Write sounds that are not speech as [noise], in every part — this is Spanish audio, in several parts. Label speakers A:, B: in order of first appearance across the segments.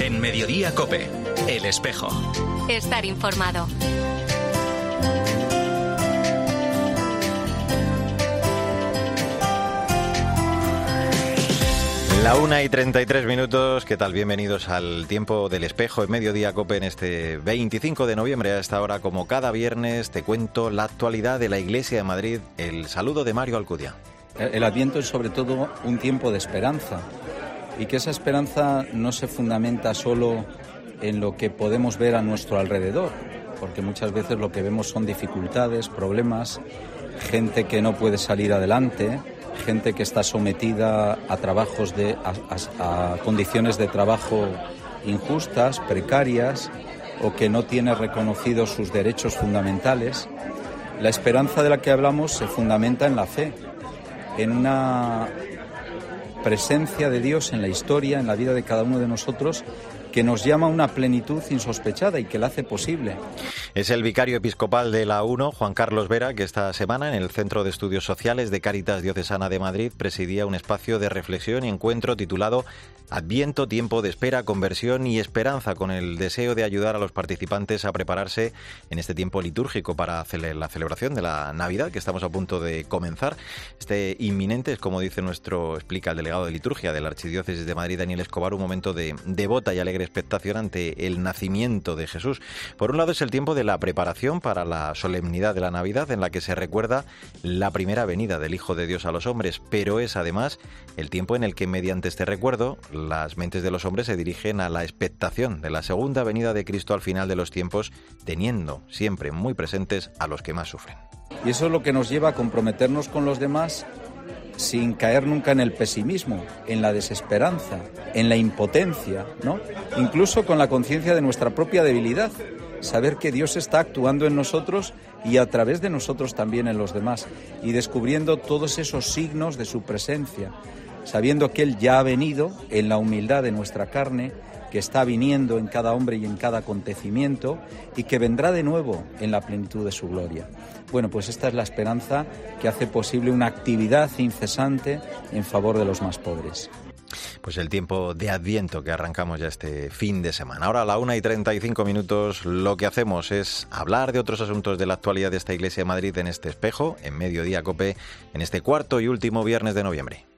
A: En Mediodía Cope, El Espejo.
B: Estar informado.
C: La una y 33 minutos, ¿qué tal? Bienvenidos al tiempo del espejo en mediodía cope en este 25 de noviembre. A esta hora, como cada viernes, te cuento la actualidad de la Iglesia de Madrid. El saludo de Mario Alcudia.
D: El Adviento es sobre todo un tiempo de esperanza y que esa esperanza no se fundamenta solo en lo que podemos ver a nuestro alrededor, porque muchas veces lo que vemos son dificultades, problemas, gente que no puede salir adelante, gente que está sometida a trabajos de a, condiciones de trabajo injustas, precarias o que no tiene reconocidos sus derechos fundamentales. La esperanza de la que hablamos se fundamenta en la fe, en una presencia de Dios en la historia, en la vida de cada uno de nosotros que nos llama a una plenitud insospechada y que la hace posible.
C: Es el vicario episcopal de la UNO, Juan Carlos Vera, que esta semana en el Centro de Estudios Sociales de Cáritas Diocesana de Madrid presidía un espacio de reflexión y encuentro titulado Adviento, tiempo de espera, conversión y esperanza, con el deseo de ayudar a los participantes a prepararse en este tiempo litúrgico para la celebración de la Navidad que estamos a punto de comenzar. Este inminente es, como dice nuestro, explica el delegado de liturgia de la Archidiócesis de Madrid, Daniel Escobar, un momento de devota y alegre expectación ante el nacimiento de Jesús. Por un lado es el tiempo de la preparación para la solemnidad de la Navidad en la que se recuerda la primera venida del Hijo de Dios a los hombres, pero es además el tiempo en el que mediante este recuerdo las mentes de los hombres se dirigen a la expectación de la segunda venida de Cristo al final de los tiempos, teniendo siempre muy presentes a los que más sufren.
D: Y eso es lo que nos lleva a comprometernos con los demás sin caer nunca en el pesimismo, en la desesperanza, en la impotencia, ¿no? Incluso con la conciencia de nuestra propia debilidad, saber que Dios está actuando en nosotros y a través de nosotros también en los demás y descubriendo todos esos signos de su presencia, sabiendo que Él ya ha venido en la humildad de nuestra carne, que está viniendo en cada hombre y en cada acontecimiento y que vendrá de nuevo en la plenitud de su gloria. Bueno, pues esta es la esperanza que hace posible una actividad incesante en favor de los más pobres.
C: Pues el tiempo de Adviento que arrancamos ya este fin de semana. Ahora a la una y 35 minutos lo que hacemos es hablar de otros asuntos de la actualidad de esta Iglesia de Madrid en este espejo, en Mediodía Cope, en este cuarto y último viernes de noviembre.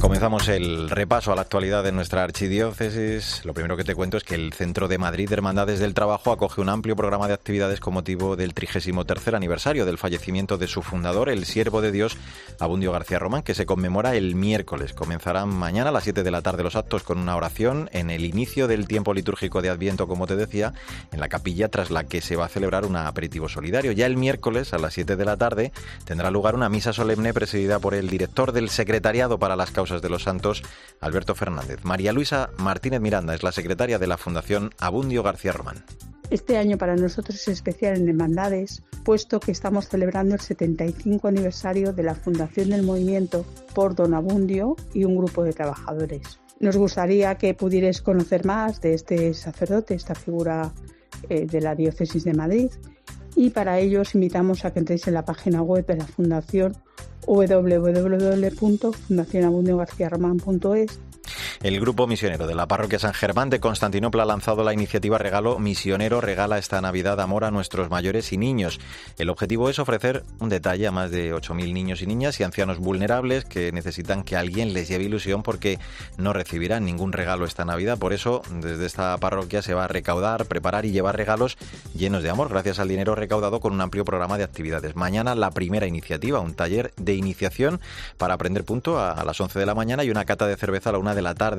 C: Comenzamos el repaso a la actualidad de nuestra archidiócesis. Lo primero que te cuento es que el Centro de Madrid de Hermandades del Trabajo acoge un amplio programa de actividades con motivo del 33 aniversario del fallecimiento de su fundador, el siervo de Dios, Abundio García Román, que se conmemora el miércoles. Comenzarán mañana a las 7 de la tarde los actos con una oración en el inicio del tiempo litúrgico de Adviento, como te decía, en la capilla tras la que se va a celebrar un aperitivo solidario. Ya el miércoles a las 7 de la tarde tendrá lugar una misa solemne presidida por el director del Secretariado para las Causas de los Santos, Alberto Fernández. María Luisa Martínez Miranda es la secretaria de la Fundación Abundio García Román.
E: Este año para nosotros es especial en Hermandades, puesto que estamos celebrando el 75 aniversario de la fundación del movimiento por Don Abundio y un grupo de trabajadores. Nos gustaría que pudierais conocer más de este sacerdote, esta figura eh, de la Diócesis de Madrid, y para ello os invitamos a que entréis en la página web de la Fundación www.fundacionabundiogarciarromán.es
C: el grupo misionero de la parroquia San Germán de Constantinopla ha lanzado la iniciativa Regalo Misionero Regala esta Navidad Amor a nuestros mayores y niños. El objetivo es ofrecer un detalle a más de 8.000 niños y niñas y ancianos vulnerables que necesitan que alguien les lleve ilusión porque no recibirán ningún regalo esta Navidad. Por eso, desde esta parroquia se va a recaudar, preparar y llevar regalos llenos de amor gracias al dinero recaudado con un amplio programa de actividades. Mañana la primera iniciativa, un taller de iniciación para aprender punto a, las 11 de la mañana y una cata de cerveza a la una de la tarde,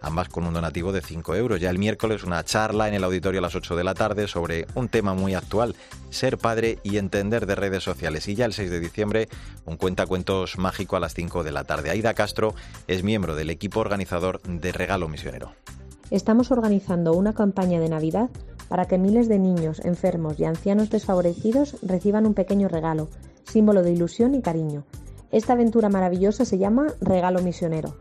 C: ambas con un donativo de 5 euros. Ya el miércoles una charla en el auditorio a las 8 de la tarde sobre un tema muy actual, ser padre y entender de redes sociales. Y ya el 6 de diciembre un cuentacuentos mágico a las 5 de la tarde. Aida Castro es miembro del equipo organizador de Regalo Misionero.
F: Estamos organizando una campaña de Navidad para que miles de niños, enfermos y ancianos desfavorecidos reciban un pequeño regalo, símbolo de ilusión y cariño. Esta aventura maravillosa se llama Regalo Misionero.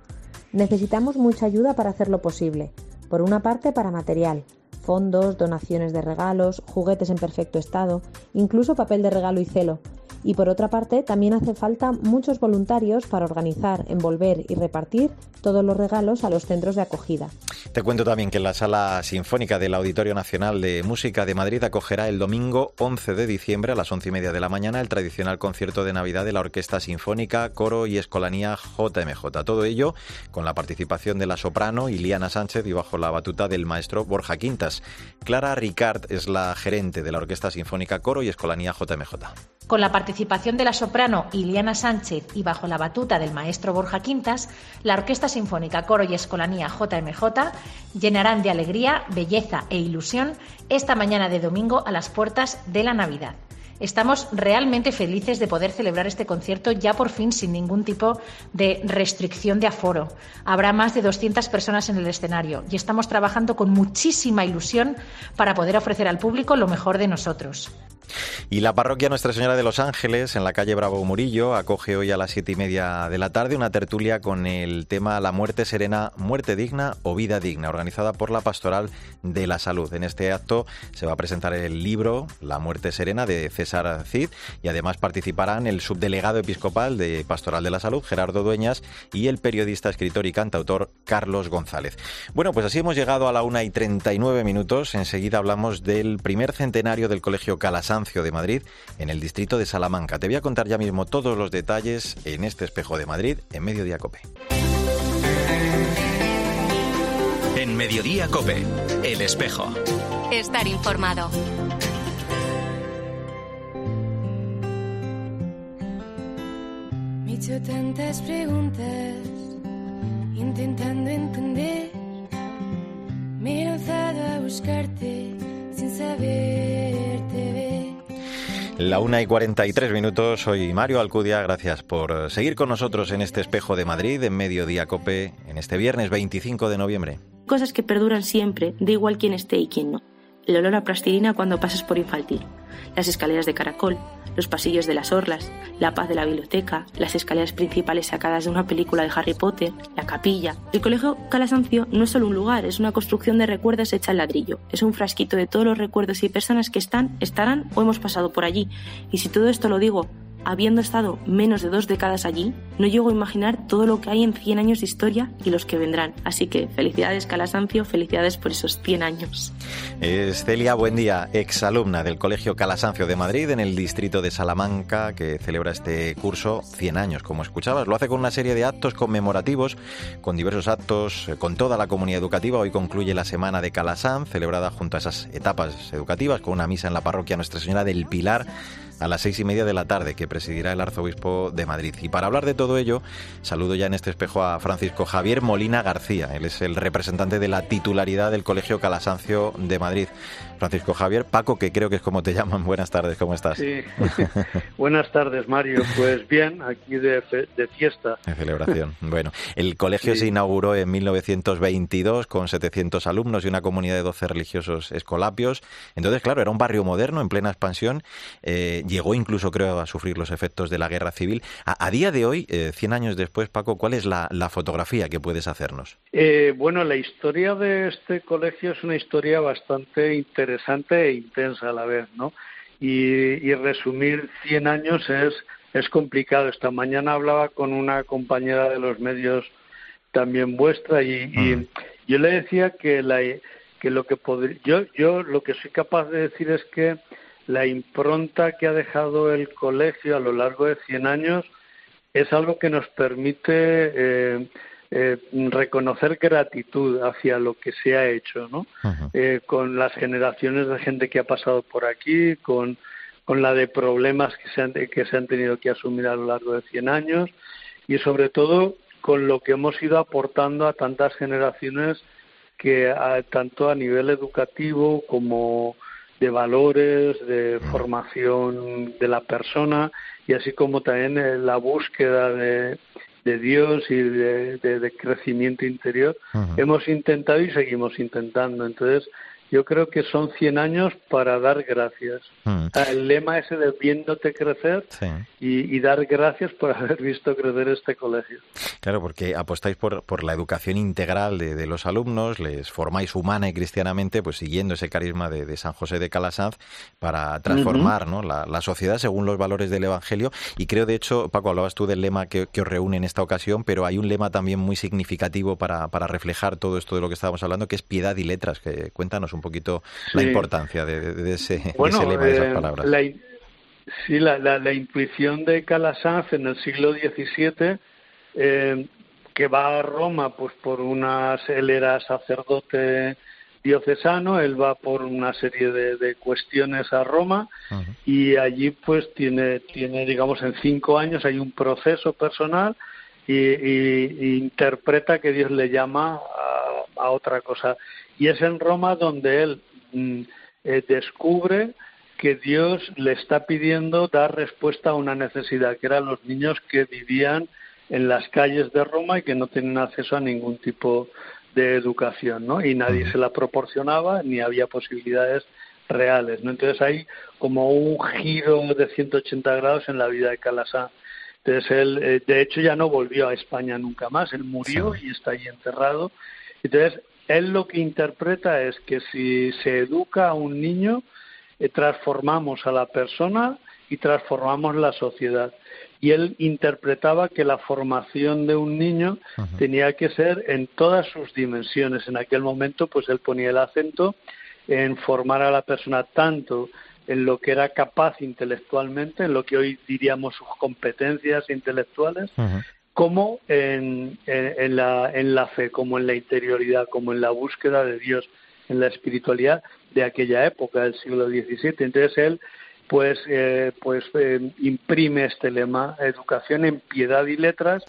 F: Necesitamos mucha ayuda para hacerlo posible. Por una parte, para material, fondos, donaciones de regalos, juguetes en perfecto estado, incluso papel de regalo y celo. Y por otra parte, también hace falta muchos voluntarios para organizar, envolver y repartir todos los regalos a los centros de acogida.
C: Te cuento también que la Sala Sinfónica del Auditorio Nacional de Música de Madrid acogerá el domingo 11 de diciembre a las once y media de la mañana el tradicional concierto de Navidad de la Orquesta Sinfónica, Coro y Escolanía JMJ. Todo ello con la participación de la soprano Iliana Sánchez y bajo la batuta del maestro Borja Quintas. Clara Ricard es la gerente de la Orquesta Sinfónica, Coro y Escolanía JMJ.
G: Con la participación de la soprano Iliana Sánchez y bajo la batuta del maestro Borja Quintas, la Orquesta Sinfónica Coro y Escolanía JMJ llenarán de alegría, belleza e ilusión esta mañana de domingo a las puertas de la Navidad. Estamos realmente felices de poder celebrar este concierto ya por fin sin ningún tipo de restricción de aforo. Habrá más de 200 personas en el escenario y estamos trabajando con muchísima ilusión para poder ofrecer al público lo mejor de nosotros.
C: Y la parroquia Nuestra Señora de los Ángeles, en la calle Bravo Murillo, acoge hoy a las siete y media de la tarde una tertulia con el tema La muerte serena, muerte digna o vida digna, organizada por la Pastoral de la Salud. En este acto se va a presentar el libro La muerte serena de César Cid y además participarán el subdelegado episcopal de Pastoral de la Salud, Gerardo Dueñas, y el periodista, escritor y cantautor Carlos González. Bueno, pues así hemos llegado a la una y 39 minutos. Enseguida hablamos del primer centenario del Colegio Calasán de Madrid, en el distrito de Salamanca. Te voy a contar ya mismo todos los detalles en este espejo de Madrid, en Mediodía Cope.
A: En Mediodía Cope, el espejo.
B: Estar informado.
H: Me he hecho tantas preguntas, intentando entender. Me he lanzado a buscarte
C: La una y 43 minutos, soy Mario Alcudia, gracias por seguir con nosotros en este espejo de Madrid, en Mediodía Cope, en este viernes 25 de noviembre.
I: Cosas que perduran siempre, da igual quién esté y quién no. El olor a plastilina cuando pasas por infantil, las escaleras de caracol, los pasillos de las orlas, la paz de la biblioteca, las escaleras principales sacadas de una película de Harry Potter, la capilla. El colegio Calasancio no es solo un lugar, es una construcción de recuerdos hecha en ladrillo. Es un frasquito de todos los recuerdos y personas que están, estarán o hemos pasado por allí. Y si todo esto lo digo habiendo estado menos de dos décadas allí, no llego a imaginar todo lo que hay en 100 años de historia y los que vendrán. Así que felicidades Calasancio, felicidades por esos 100 años.
C: Es Celia Buendía, exalumna del Colegio Calasancio de Madrid en el distrito de Salamanca, que celebra este curso 100 años, como escuchabas. Lo hace con una serie de actos conmemorativos, con diversos actos, eh, con toda la comunidad educativa. Hoy concluye la Semana de Calasán, celebrada junto a esas etapas educativas, con una misa en la parroquia Nuestra Señora del Pilar a las seis y media de la tarde, que presidirá el arzobispo de Madrid. Y para hablar de todo ello, saludo ya en este espejo a Francisco Javier Molina García. Él es el representante de la titularidad del Colegio Calasancio de Madrid. Francisco Javier, Paco, que creo que es como te llaman. [laughs] Buenas tardes, ¿cómo estás?
J: Sí, [laughs] buenas tardes, Mario. Pues bien, aquí de, fiesta.
C: De celebración. [laughs] Bueno, el colegio se inauguró en 1922 con 700 alumnos y una comunidad de 12 religiosos escolapios. Entonces, claro, era un barrio moderno en plena expansión. Eh, llegó incluso, creo, a sufrir los efectos de la guerra civil. A, día de hoy, 100 eh, años después, Paco, ¿cuál es la, fotografía que puedes hacernos?
J: Eh, bueno, la historia de este colegio es una historia bastante interesante interesante e intensa a la vez, ¿no? Y, resumir 100 años es, es complicado. Esta mañana hablaba con una compañera de los medios también vuestra y, mm. yo le decía que la que lo que yo yo lo que soy capaz de decir es que la impronta que ha dejado el colegio a lo largo de 100 años es algo que nos permite eh, eh, reconocer gratitud hacia lo que se ha hecho, ¿no? Eh, con las generaciones de gente que ha pasado por aquí, con, con la de problemas que se, han, que se han tenido que asumir a lo largo de 100 años y sobre todo con lo que hemos ido aportando a tantas generaciones que tanto a nivel educativo como de valores, de formación de la persona y así como también la búsqueda de, de Dios y de, crecimiento interior, hemos intentado y seguimos intentando. Entonces, yo creo que son 100 años para dar gracias. Mm. El lema ese de viéndote crecer y, dar gracias por [laughs] haber visto crecer este colegio.
C: Claro, porque apostáis por, por la educación integral de, los alumnos, les formáis humana y cristianamente, pues siguiendo ese carisma de, San José de Calasanz para transformar ¿no? la, sociedad según los valores del Evangelio. Y creo, de hecho, Paco, hablabas tú del lema que, os reúne en esta ocasión, pero hay un lema también muy significativo para, para reflejar todo esto de lo que estábamos hablando, que es piedad y letras. Que, cuéntanos un poquito la importancia de, ese, lema, de esas eh, palabras.
J: La, sí, la, la, intuición de Calasanz en el siglo XVII, eh, que va a Roma pues por unas, él era sacerdote diocesano, él va por una serie de, cuestiones a Roma y allí pues tiene, tiene, digamos, en cinco años hay un proceso personal y, interpreta que Dios le llama a, otra cosa. Y es en Roma donde él mm, eh, descubre que Dios le está pidiendo dar respuesta a una necesidad, que eran los niños que vivían en las calles de Roma y que no tenían acceso a ningún tipo de educación, ¿no? Y nadie se la proporcionaba ni había posibilidades reales, ¿no? Entonces hay como un giro de 180 grados en la vida de Calasá. Entonces él, eh, de hecho, ya no volvió a España nunca más, él murió y está ahí enterrado. Entonces, él lo que interpreta es que si se educa a un niño, eh, transformamos a la persona y transformamos la sociedad. Y él interpretaba que la formación de un niño tenía que ser en todas sus dimensiones. En aquel momento, pues él ponía el acento en formar a la persona tanto en lo que era capaz intelectualmente, en lo que hoy diríamos sus competencias intelectuales, como en, la, en la fe, como en la interioridad, como en la búsqueda de Dios, en la espiritualidad de aquella época, del siglo XVII. Entonces él pues, eh, pues eh, imprime este lema, educación en piedad y letras,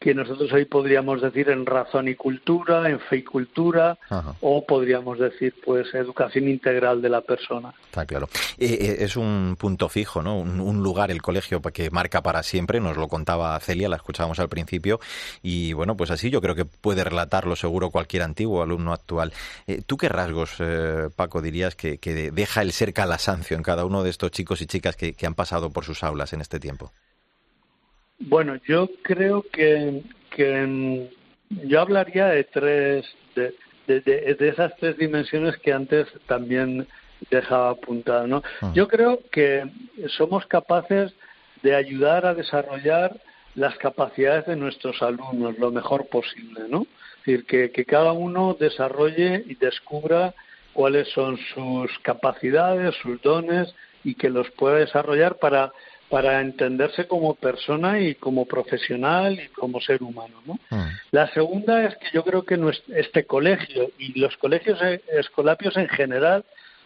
J: que nosotros hoy podríamos decir en razón y cultura, en fe y cultura, o podríamos decir pues educación integral de la persona.
C: Está claro. Eh, eh, es un punto fijo, ¿no? Un, lugar, el colegio que marca para siempre, nos lo contaba Celia, la escuchábamos al principio, y bueno, pues así yo creo que puede relatarlo seguro cualquier antiguo alumno actual. Eh, ¿Tú qué rasgos, Paco, dirías que, deja el ser calasancio en cada uno de estos chicos y chicas que han pasado por sus aulas en este tiempo?
J: Bueno, yo creo que, que yo hablaría de tres, de, de, esas tres dimensiones que antes también dejaba apuntada, ¿no? Ah. Yo creo que somos capaces de ayudar a desarrollar las capacidades de nuestros alumnos lo mejor posible, ¿no? Es decir, que, que cada uno desarrolle y descubra cuáles son sus capacidades, sus dones y que los pueda desarrollar para para entenderse como persona y como profesional y como ser humano. ¿no? Ah. La segunda es que yo creo que este colegio y los colegios e, escolapios en general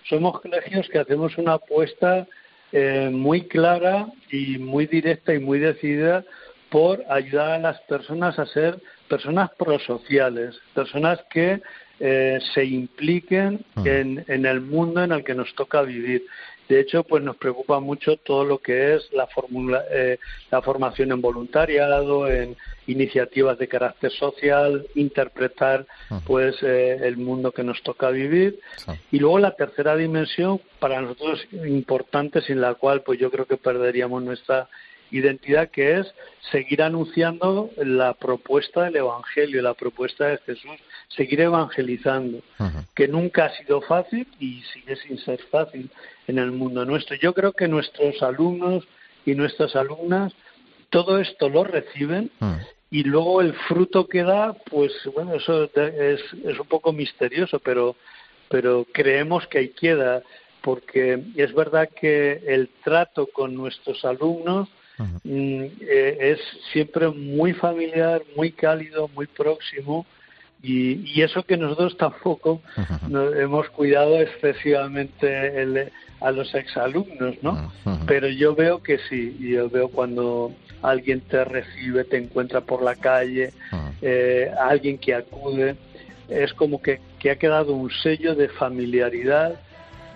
J: somos colegios que hacemos una apuesta eh, muy clara y muy directa y muy decidida por ayudar a las personas a ser personas prosociales, personas que eh, se impliquen ah. en, en el mundo en el que nos toca vivir. De hecho, pues nos preocupa mucho todo lo que es la, eh, la formación en voluntariado, en iniciativas de carácter social, interpretar pues eh, el mundo que nos toca vivir. Y luego la tercera dimensión, para nosotros importante, sin la cual pues yo creo que perderíamos nuestra identidad, que es seguir anunciando la propuesta del Evangelio, la propuesta de Jesús, seguir evangelizando, que nunca ha sido fácil y sigue sin ser fácil en el mundo nuestro. Yo creo que nuestros alumnos y nuestras alumnas todo esto lo reciben y luego el fruto que da, pues bueno, eso es, es un poco misterioso, pero, pero creemos que ahí queda, porque es verdad que el trato con nuestros alumnos mm, eh, es siempre muy familiar, muy cálido, muy próximo y, eso que nosotros tampoco hemos cuidado excesivamente a los exalumnos, ¿no? Pero yo veo que sí, yo veo cuando alguien te recibe, te encuentra por la calle, eh, alguien que acude, es como que, ha quedado un sello de familiaridad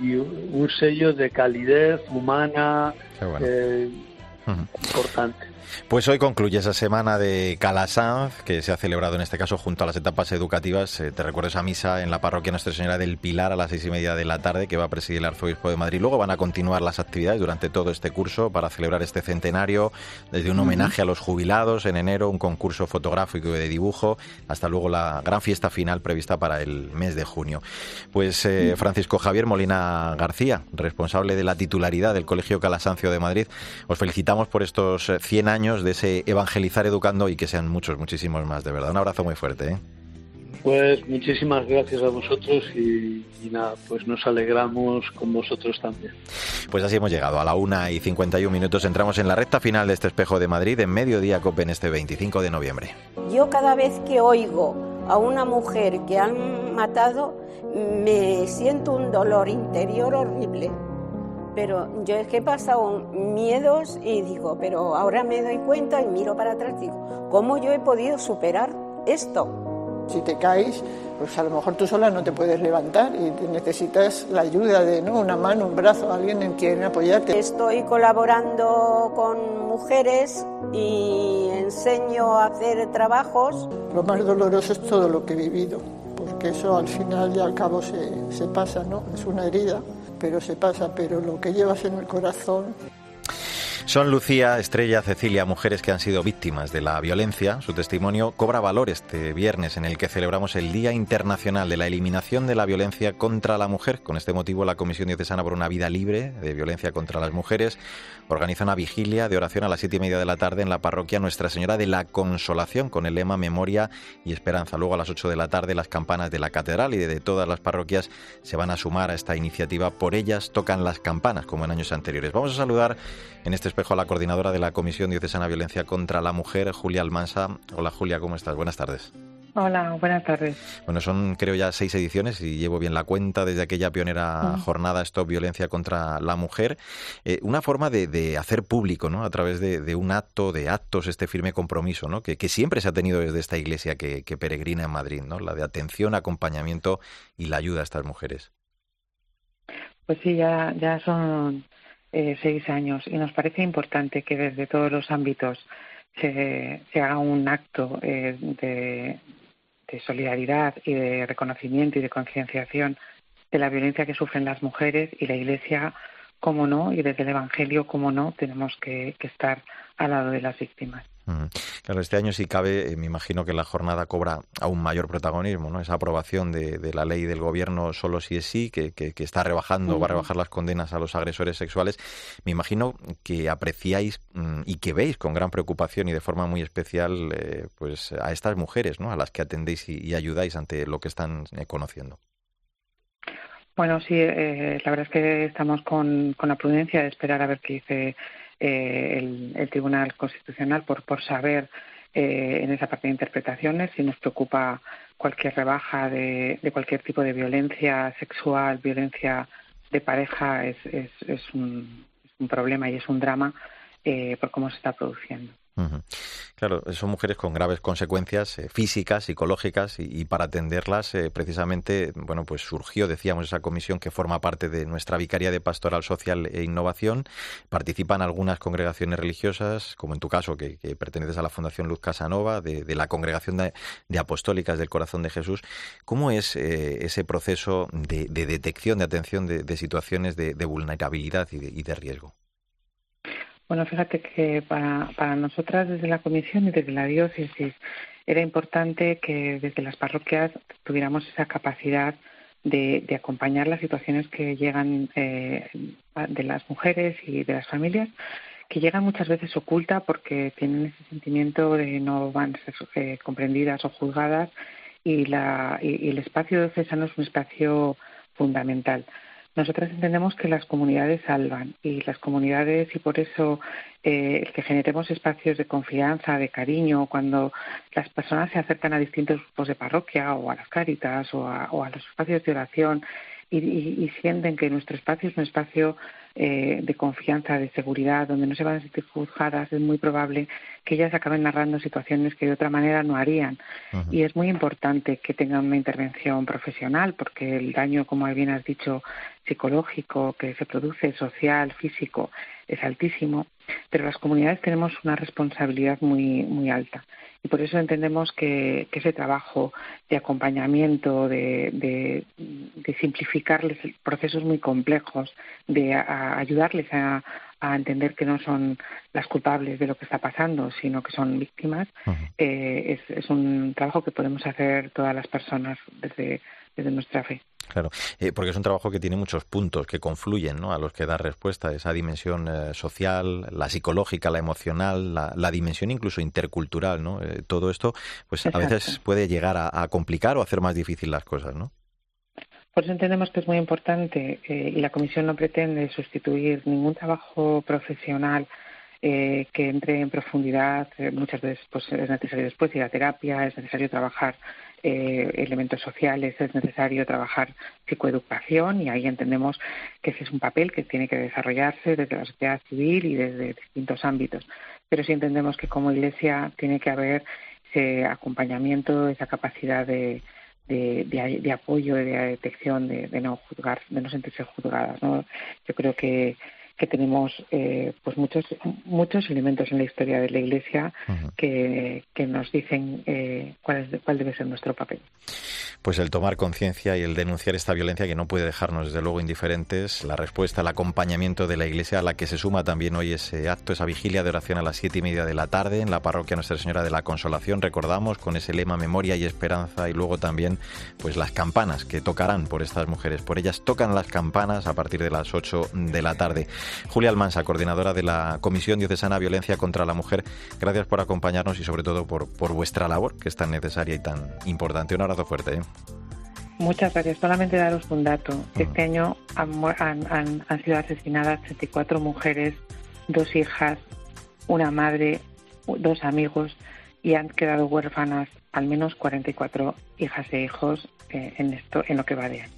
J: y un sello de calidez humana, eh, importante.
C: Pues hoy concluye esa semana de Calasanz, que se ha celebrado en este caso junto a las etapas educativas. Eh, te recuerdo esa misa en la parroquia Nuestra Señora del Pilar a las seis y media de la tarde, que va a presidir el Arzobispo de Madrid. Luego van a continuar las actividades durante todo este curso para celebrar este centenario, desde un homenaje a los jubilados en enero, un concurso fotográfico y de dibujo, hasta luego la gran fiesta final prevista para el mes de junio. Pues eh, Francisco Javier Molina García, responsable de la titularidad del Colegio Calasancio de Madrid, os felicitamos por estos 100 años años de ese evangelizar educando y que sean muchos, muchísimos más, de verdad. Un abrazo muy fuerte. ¿eh?
J: Pues muchísimas gracias a vosotros y, nada, pues nos alegramos con vosotros también.
C: Pues así hemos llegado a la una y 51 minutos. Entramos en la recta final de este espejo de Madrid en Mediodía Cope en este 25 de noviembre.
K: Yo cada vez que oigo a una mujer que han matado, me siento un dolor interior horrible pero yo es que he pasado miedos y digo, pero ahora me doy cuenta y miro para atrás y digo, ¿cómo yo he podido superar esto?
L: Si te caes, pues a lo mejor tú sola no te puedes levantar y necesitas la ayuda de ¿no? una mano, un brazo, alguien en quien apoyarte.
K: Estoy colaborando con mujeres y enseño a hacer trabajos.
L: Lo más doloroso es todo lo que he vivido, porque eso al final y al cabo se, se pasa, ¿no? Es una herida pero se pasa, pero lo que llevas en el corazón
C: son Lucía, Estrella, Cecilia, mujeres que han sido víctimas de la violencia. Su testimonio cobra valor este viernes en el que celebramos el Día Internacional de la Eliminación de la Violencia contra la Mujer. Con este motivo, la Comisión Diocesana por una Vida Libre de Violencia contra las Mujeres organiza una vigilia de oración a las siete y media de la tarde en la parroquia Nuestra Señora de la Consolación con el lema Memoria y Esperanza. Luego a las ocho de la tarde las campanas de la catedral y de todas las parroquias se van a sumar a esta iniciativa. Por ellas tocan las campanas como en años anteriores. Vamos a saludar en este espejo a la coordinadora de la Comisión Diocesana Violencia contra la Mujer, Julia Almansa. Hola Julia, ¿cómo estás? Buenas tardes.
M: Hola, buenas tardes.
C: Bueno, son creo ya seis ediciones y llevo bien la cuenta desde aquella pionera jornada Stop Violencia contra la Mujer. Eh, una forma de, hacer público, ¿no? A través de, un acto, de actos, este firme compromiso, ¿no? Que, siempre se ha tenido desde esta iglesia que, peregrina en Madrid, ¿no? La de atención, acompañamiento y la ayuda a estas mujeres.
M: Pues sí, ya, ya son eh, seis años y nos parece importante que desde todos los ámbitos se, haga un acto eh, de, solidaridad y de reconocimiento y de concienciación de la violencia que sufren las mujeres y la Iglesia, como no, y desde el Evangelio, como no, tenemos que estar al lado de las víctimas.
C: Claro, este año si cabe, eh, me imagino que la jornada cobra aún mayor protagonismo, ¿no? Esa aprobación de, la ley del gobierno solo si es sí, que, está rebajando, va a rebajar las condenas a los agresores sexuales. Me imagino que apreciáis mm, y que veis con gran preocupación y de forma muy especial eh, pues a estas mujeres, ¿no? A las que atendéis y, ayudáis ante lo que están eh, conociendo.
M: Bueno, sí, la verdad es que estamos con, con la prudencia de esperar a ver qué dice eh, el, Tribunal Constitucional por, por saber eh, en esa parte de interpretaciones si nos preocupa cualquier rebaja de, cualquier tipo de violencia sexual, violencia de pareja, es, es, es, un, problema y es un drama eh, por cómo se está produciendo.
C: Claro, son mujeres con graves consecuencias eh, físicas, psicológicas y, para atenderlas eh, precisamente, bueno, pues surgió, decíamos, esa comisión que forma parte de nuestra Vicaría de Pastoral Social e Innovación. Participan algunas congregaciones religiosas, como en tu caso, que, perteneces a la Fundación Luz Casanova, de, la Congregación de, Apostólicas del Corazón de Jesús. ¿Cómo es eh, ese proceso de, detección, de atención de, situaciones de, vulnerabilidad y de riesgo?
M: Bueno, fíjate que para, para nosotras desde la comisión y desde la diócesis era importante que desde las parroquias tuviéramos esa capacidad de, de acompañar las situaciones que llegan eh, de las mujeres y de las familias que llegan muchas veces oculta porque tienen ese sentimiento de no van a ser eh, comprendidas o juzgadas y, la, y, el espacio diocesano es un espacio fundamental. Nosotras entendemos que las comunidades salvan y las comunidades y por eso eh, el que generemos espacios de confianza, de cariño, cuando las personas se acercan a distintos grupos de parroquia o a las cáritas o a, o a los espacios de oración y, sienten que nuestro espacio es un espacio eh, de confianza, de seguridad, donde no se van a sentir juzgadas, es muy probable que ellas acaben narrando situaciones que de otra manera no harían. Y es muy importante que tengan una intervención profesional, porque el daño, como bien has dicho, psicológico que se produce, social, físico, es altísimo pero las comunidades tenemos una responsabilidad muy, muy alta. Y por eso entendemos que, ese trabajo de acompañamiento, de, simplificarles procesos muy complejos, de ayudarles a, entender que no son las culpables de lo que está pasando, sino que son víctimas, eh, es, es, un trabajo que podemos hacer todas las personas desde, desde nuestra fe.
C: Claro, eh, porque es un trabajo que tiene muchos puntos que confluyen, ¿no? A los que dar respuesta, esa dimensión eh, social, la psicológica, la emocional, la, dimensión incluso intercultural, ¿no? Eh, todo esto, pues a veces puede llegar a, complicar o hacer más difícil las cosas, ¿no?
M: Por eso entendemos que es muy importante y la Comisión no pretende sustituir ningún trabajo profesional que entre en profundidad. muchas veces pues, es necesario después ir a terapia, es necesario trabajar eh, elementos sociales, es necesario trabajar psicoeducación y ahí entendemos que ese es un papel que tiene que desarrollarse desde la sociedad civil y desde distintos ámbitos. Pero sí entendemos que como Iglesia tiene que haber ese acompañamiento, esa capacidad de, de, de, apoyo, de detección, de, de, no juzgar, de no sentirse juzgadas. ¿no? Yo creo que que tenemos eh, pues muchos muchos elementos en la historia de la Iglesia que, que, nos dicen eh, cuál, es, cuál debe ser nuestro papel.
C: Pues el tomar conciencia y el denunciar esta violencia que no puede dejarnos desde luego indiferentes, la respuesta, el acompañamiento de la Iglesia a la que se suma también hoy ese acto, esa vigilia de oración a las siete y media de la tarde en la parroquia Nuestra Señora de la Consolación, recordamos, con ese lema memoria y esperanza y luego también pues las campanas que tocarán por estas mujeres, por ellas tocan las campanas a partir de las ocho de la tarde. Julia Almansa, coordinadora de la Comisión Diocesana Violencia contra la Mujer, gracias por acompañarnos y sobre todo por, por vuestra labor, que es tan necesaria y tan importante. Un abrazo fuerte. ¿eh?
M: Muchas gracias. Solamente daros un dato. Este año han, han, sido asesinadas 34 mujeres, dos hijas, una madre, dos amigos y han quedado huérfanas al menos 44 hijas e hijos eh, en esto en lo que va de año.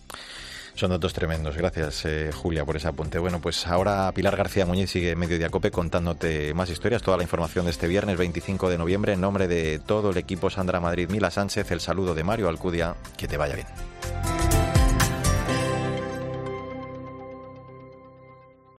C: Son datos tremendos. Gracias, eh, Julia, por ese apunte. Bueno, pues ahora Pilar García Muñiz sigue en Medio Día Cope contándote más historias, toda la información de este viernes 25 de noviembre. En nombre de todo el equipo Sandra Madrid, Mila Sánchez, el saludo de Mario Alcudia. Que te vaya bien.